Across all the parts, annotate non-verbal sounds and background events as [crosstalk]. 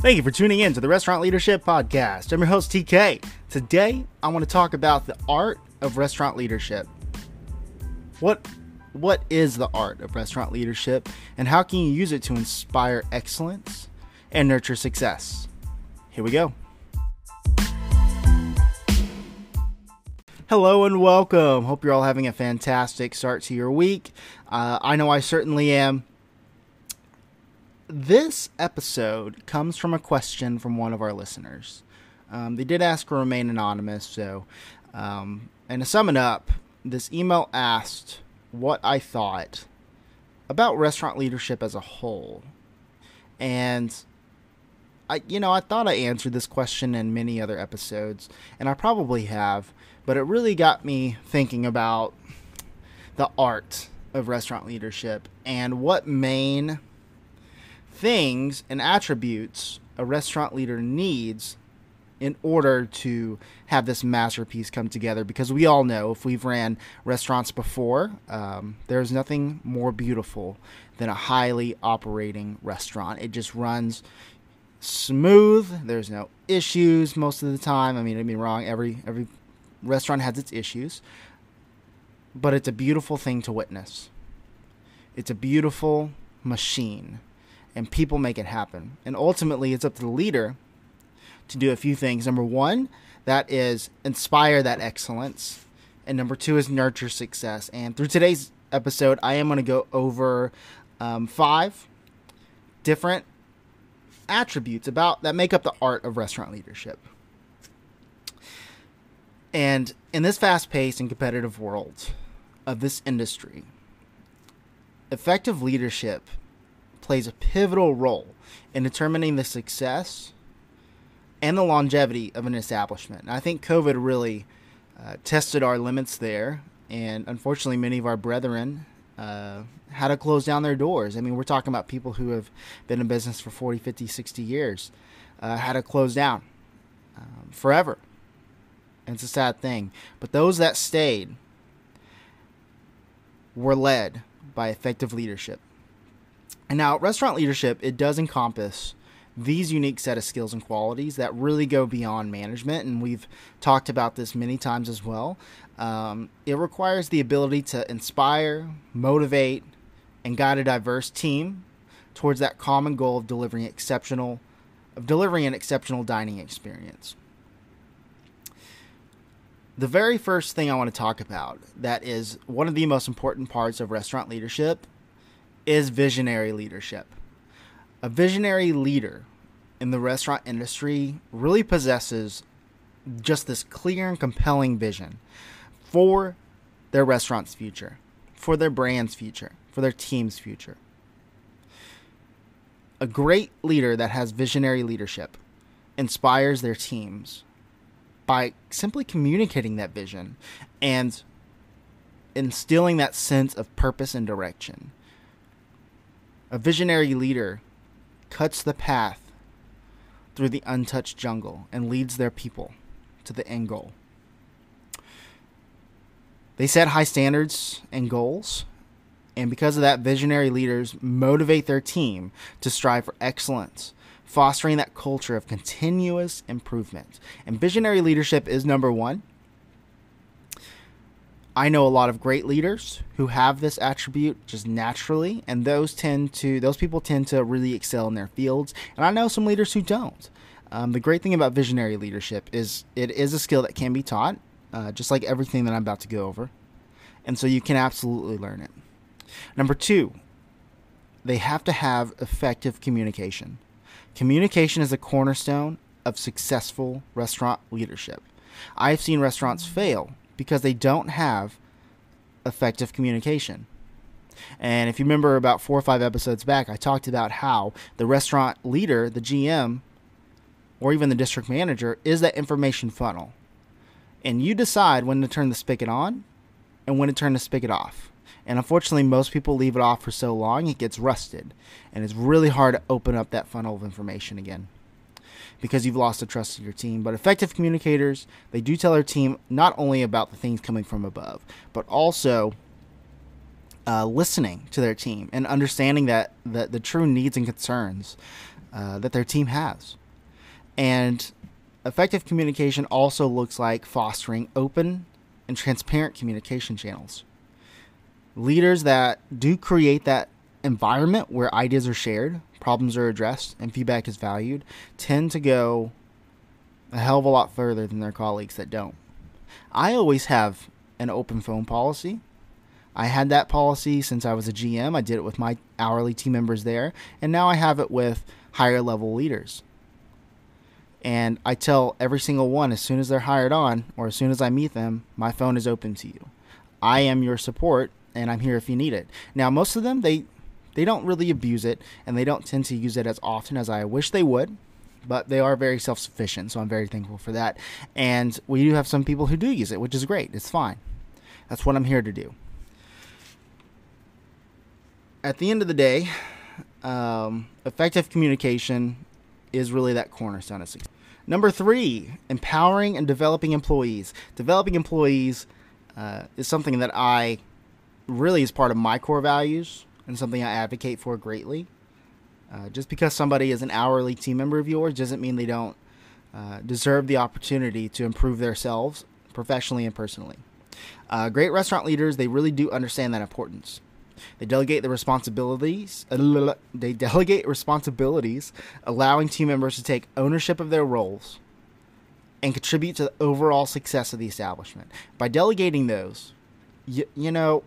Thank you for tuning in to the Restaurant Leadership Podcast. I'm your host, TK. Today, I want to talk about the art of restaurant leadership. What what is the art of restaurant leadership and how can you use it to inspire excellence and nurture success? Here we go. Hello and welcome. Hope you're all having a fantastic start to your week. Uh, I know I certainly am this episode comes from a question from one of our listeners. Um, they did ask to remain anonymous, so, um, and to sum it up, this email asked what I thought about restaurant leadership as a whole. And I, you know, I thought I answered this question in many other episodes, and I probably have, but it really got me thinking about the art of restaurant leadership and what main things and attributes a restaurant leader needs in order to have this masterpiece come together. Because we all know if we've ran restaurants before um, there's nothing more beautiful than a highly operating restaurant. It just runs smooth. There's no issues most of the time. I mean i mean wrong every every restaurant has its issues. But it's a beautiful thing to witness. It's a beautiful machine and people make it happen. And ultimately, it's up to the leader to do a few things. Number one, that is inspire that excellence. And number two is nurture success. And through today's episode, I am going to go over um, five different attributes about that make up the art of restaurant leadership. And in this fast-paced and competitive world of this industry, effective leadership plays a pivotal role in determining the success and the longevity of an establishment. And I think COVID really uh, tested our limits there, and unfortunately, many of our brethren uh, had to close down their doors. I mean, we're talking about people who have been in business for 40, 50, 60 years, uh, had to close down um, forever. And it's a sad thing. But those that stayed were led by effective leadership. And now, restaurant leadership, it does encompass these unique set of skills and qualities that really go beyond management. And we've talked about this many times as well. Um, it requires the ability to inspire, motivate, and guide a diverse team towards that common goal of delivering exceptional of delivering an exceptional dining experience. The very first thing I want to talk about that is one of the most important parts of restaurant leadership is visionary leadership. A visionary leader in the restaurant industry really possesses just this clear and compelling vision for their restaurant's future, for their brand's future, for their team's future. A great leader that has visionary leadership inspires their teams by simply communicating that vision and instilling that sense of purpose and direction. A visionary leader cuts the path through the untouched jungle and leads their people to the end goal. They set high standards and goals, and because of that, visionary leaders motivate their team to strive for excellence, fostering that culture of continuous improvement. And visionary leadership is number one I know a lot of great leaders who have this attribute just naturally, and those tend to those people tend to really excel in their fields. And I know some leaders who don't. Um, the great thing about visionary leadership is it is a skill that can be taught, uh, just like everything that I'm about to go over, and so you can absolutely learn it. Number two, they have to have effective communication. Communication is a cornerstone of successful restaurant leadership. I've seen restaurants fail because they don't have effective communication. And if you remember about four or five episodes back, I talked about how the restaurant leader, the GM, or even the district manager, is that information funnel. And you decide when to turn the spigot on and when to turn the spigot off. And unfortunately, most people leave it off for so long, it gets rusted. And it's really hard to open up that funnel of information again because you've lost the trust of your team. But effective communicators, they do tell their team not only about the things coming from above, but also uh, listening to their team and understanding that the, the true needs and concerns uh, that their team has. And effective communication also looks like fostering open and transparent communication channels. Leaders that do create that environment where ideas are shared, problems are addressed, and feedback is valued tend to go a hell of a lot further than their colleagues that don't. I always have an open phone policy. I had that policy since I was a GM. I did it with my hourly team members there, and now I have it with higher level leaders. And I tell every single one as soon as they're hired on or as soon as I meet them, my phone is open to you. I am your support and I'm here if you need it. Now, most of them they they don't really abuse it and they don't tend to use it as often as I wish they would, but they are very self-sufficient, so I'm very thankful for that. And we do have some people who do use it, which is great. It's fine. That's what I'm here to do. At the end of the day, um, effective communication is really that cornerstone of success. Number three, empowering and developing employees. Developing employees uh, is something that I really is part of my core values and something I advocate for greatly. Uh, just because somebody is an hourly team member of yours doesn't mean they don't uh, deserve the opportunity to improve themselves professionally and personally. Uh, great restaurant leaders, they really do understand that importance. They delegate the responsibilities. Uh, they [laughs] delegate responsibilities, allowing team members to take ownership of their roles and contribute to the overall success of the establishment. By delegating those, you, you know,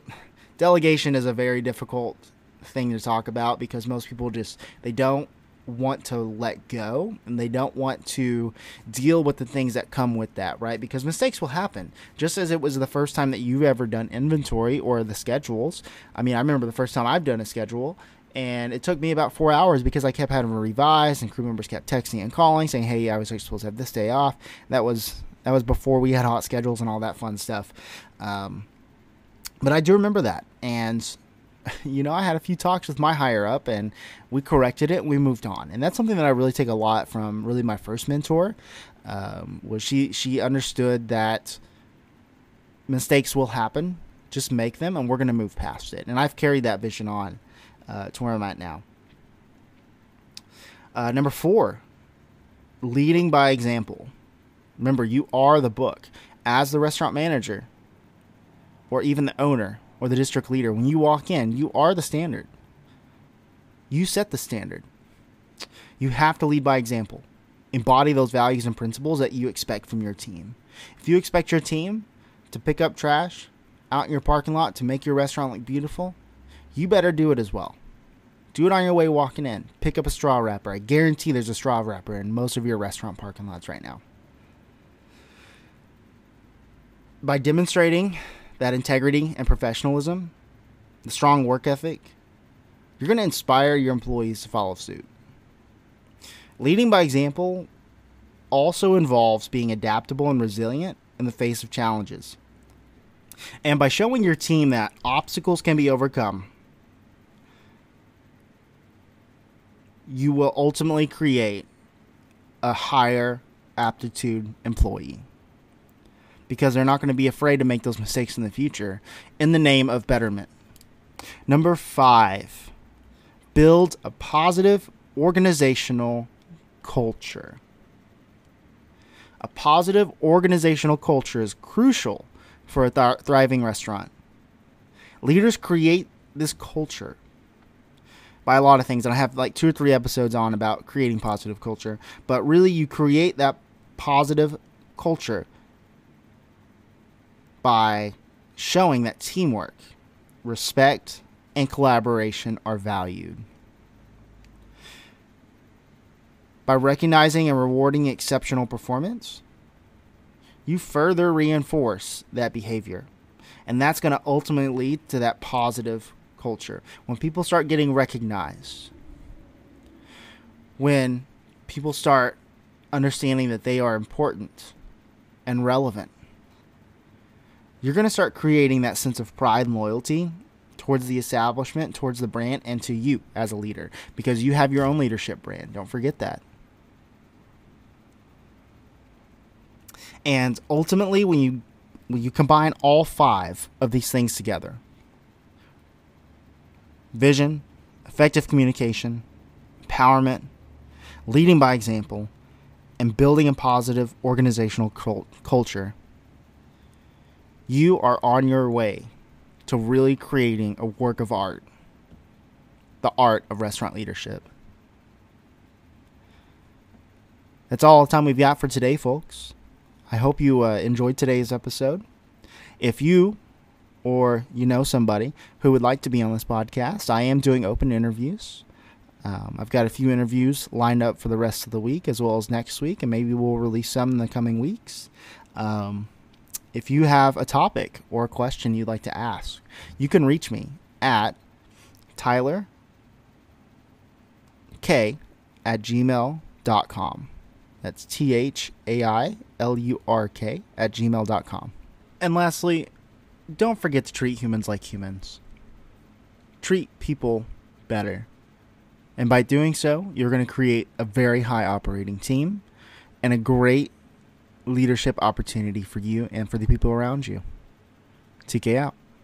delegation is a very difficult thing to talk about because most people just they don't want to let go and they don't want to deal with the things that come with that, right? Because mistakes will happen. Just as it was the first time that you've ever done inventory or the schedules. I mean, I remember the first time I've done a schedule and it took me about four hours because I kept having to revise and crew members kept texting and calling saying, Hey, I was supposed to have this day off. That was that was before we had HotSchedules and all that fun stuff. Um, but I do remember that. And [laughs] you know, I had a few talks with my higher up and we corrected it and we moved on. And that's something that I really take a lot from really my first mentor. Um, was she she understood that mistakes will happen, just make them and we're going to move past it. And I've carried that vision on uh, to where I'm at now. Uh, number four, leading by example. Remember, you are the book. As the restaurant manager or even the owner, or the district leader, when you walk in, you are the standard. You set the standard. You have to lead by example. Embody those values and principles that you expect from your team. If you expect your team to pick up trash out in your parking lot to make your restaurant look beautiful, you better do it as well. Do it on your way walking in. Pick up a straw wrapper. I guarantee there's a straw wrapper in most of your restaurant parking lots right now. By demonstrating that integrity and professionalism, the strong work ethic, you're going to inspire your employees to follow suit. Leading by example also involves being adaptable and resilient in the face of challenges. And by showing your team that obstacles can be overcome, you will ultimately create a higher aptitude employee because they're not going to be afraid to make those mistakes in the future in the name of betterment. Number five, build a positive organizational culture. A positive organizational culture is crucial for a th- thriving restaurant. Leaders create this culture by a lot of things, and I have like two or three episodes on about creating positive culture. But really, you create that positive culture by showing that teamwork, respect, and collaboration are valued. By recognizing and rewarding exceptional performance, you further reinforce that behavior. And that's going to ultimately lead to that positive culture. When people start getting recognized, when people start understanding that they are important and relevant, you're going to start creating that sense of pride and loyalty towards the establishment, towards the brand, and to you as a leader because you have your own leadership brand. Don't forget that. And ultimately, when you when you combine all five of these things together vision, effective communication, empowerment, leading by example, and building a positive organizational cult- culture, you are on your way to really creating a work of art the art of restaurant leadership. That's all the time we've got for today, folks. I hope you uh, enjoyed today's episode. If you or you know somebody who would like to be on this podcast, I am doing open interviews. Um, I've got a few interviews lined up for the rest of the week as well as next week, and maybe we'll release some in the coming weeks. Um, if you have a topic or a question you'd like to ask, you can reach me at Thailur K at gmail.com. That's T H A I L U R K at gmail.com. And lastly, don't forget to treat humans like humans. Treat people better. And by doing so, you're going to create a very high operating team and a great leadership opportunity for you and for the people around you. TK out.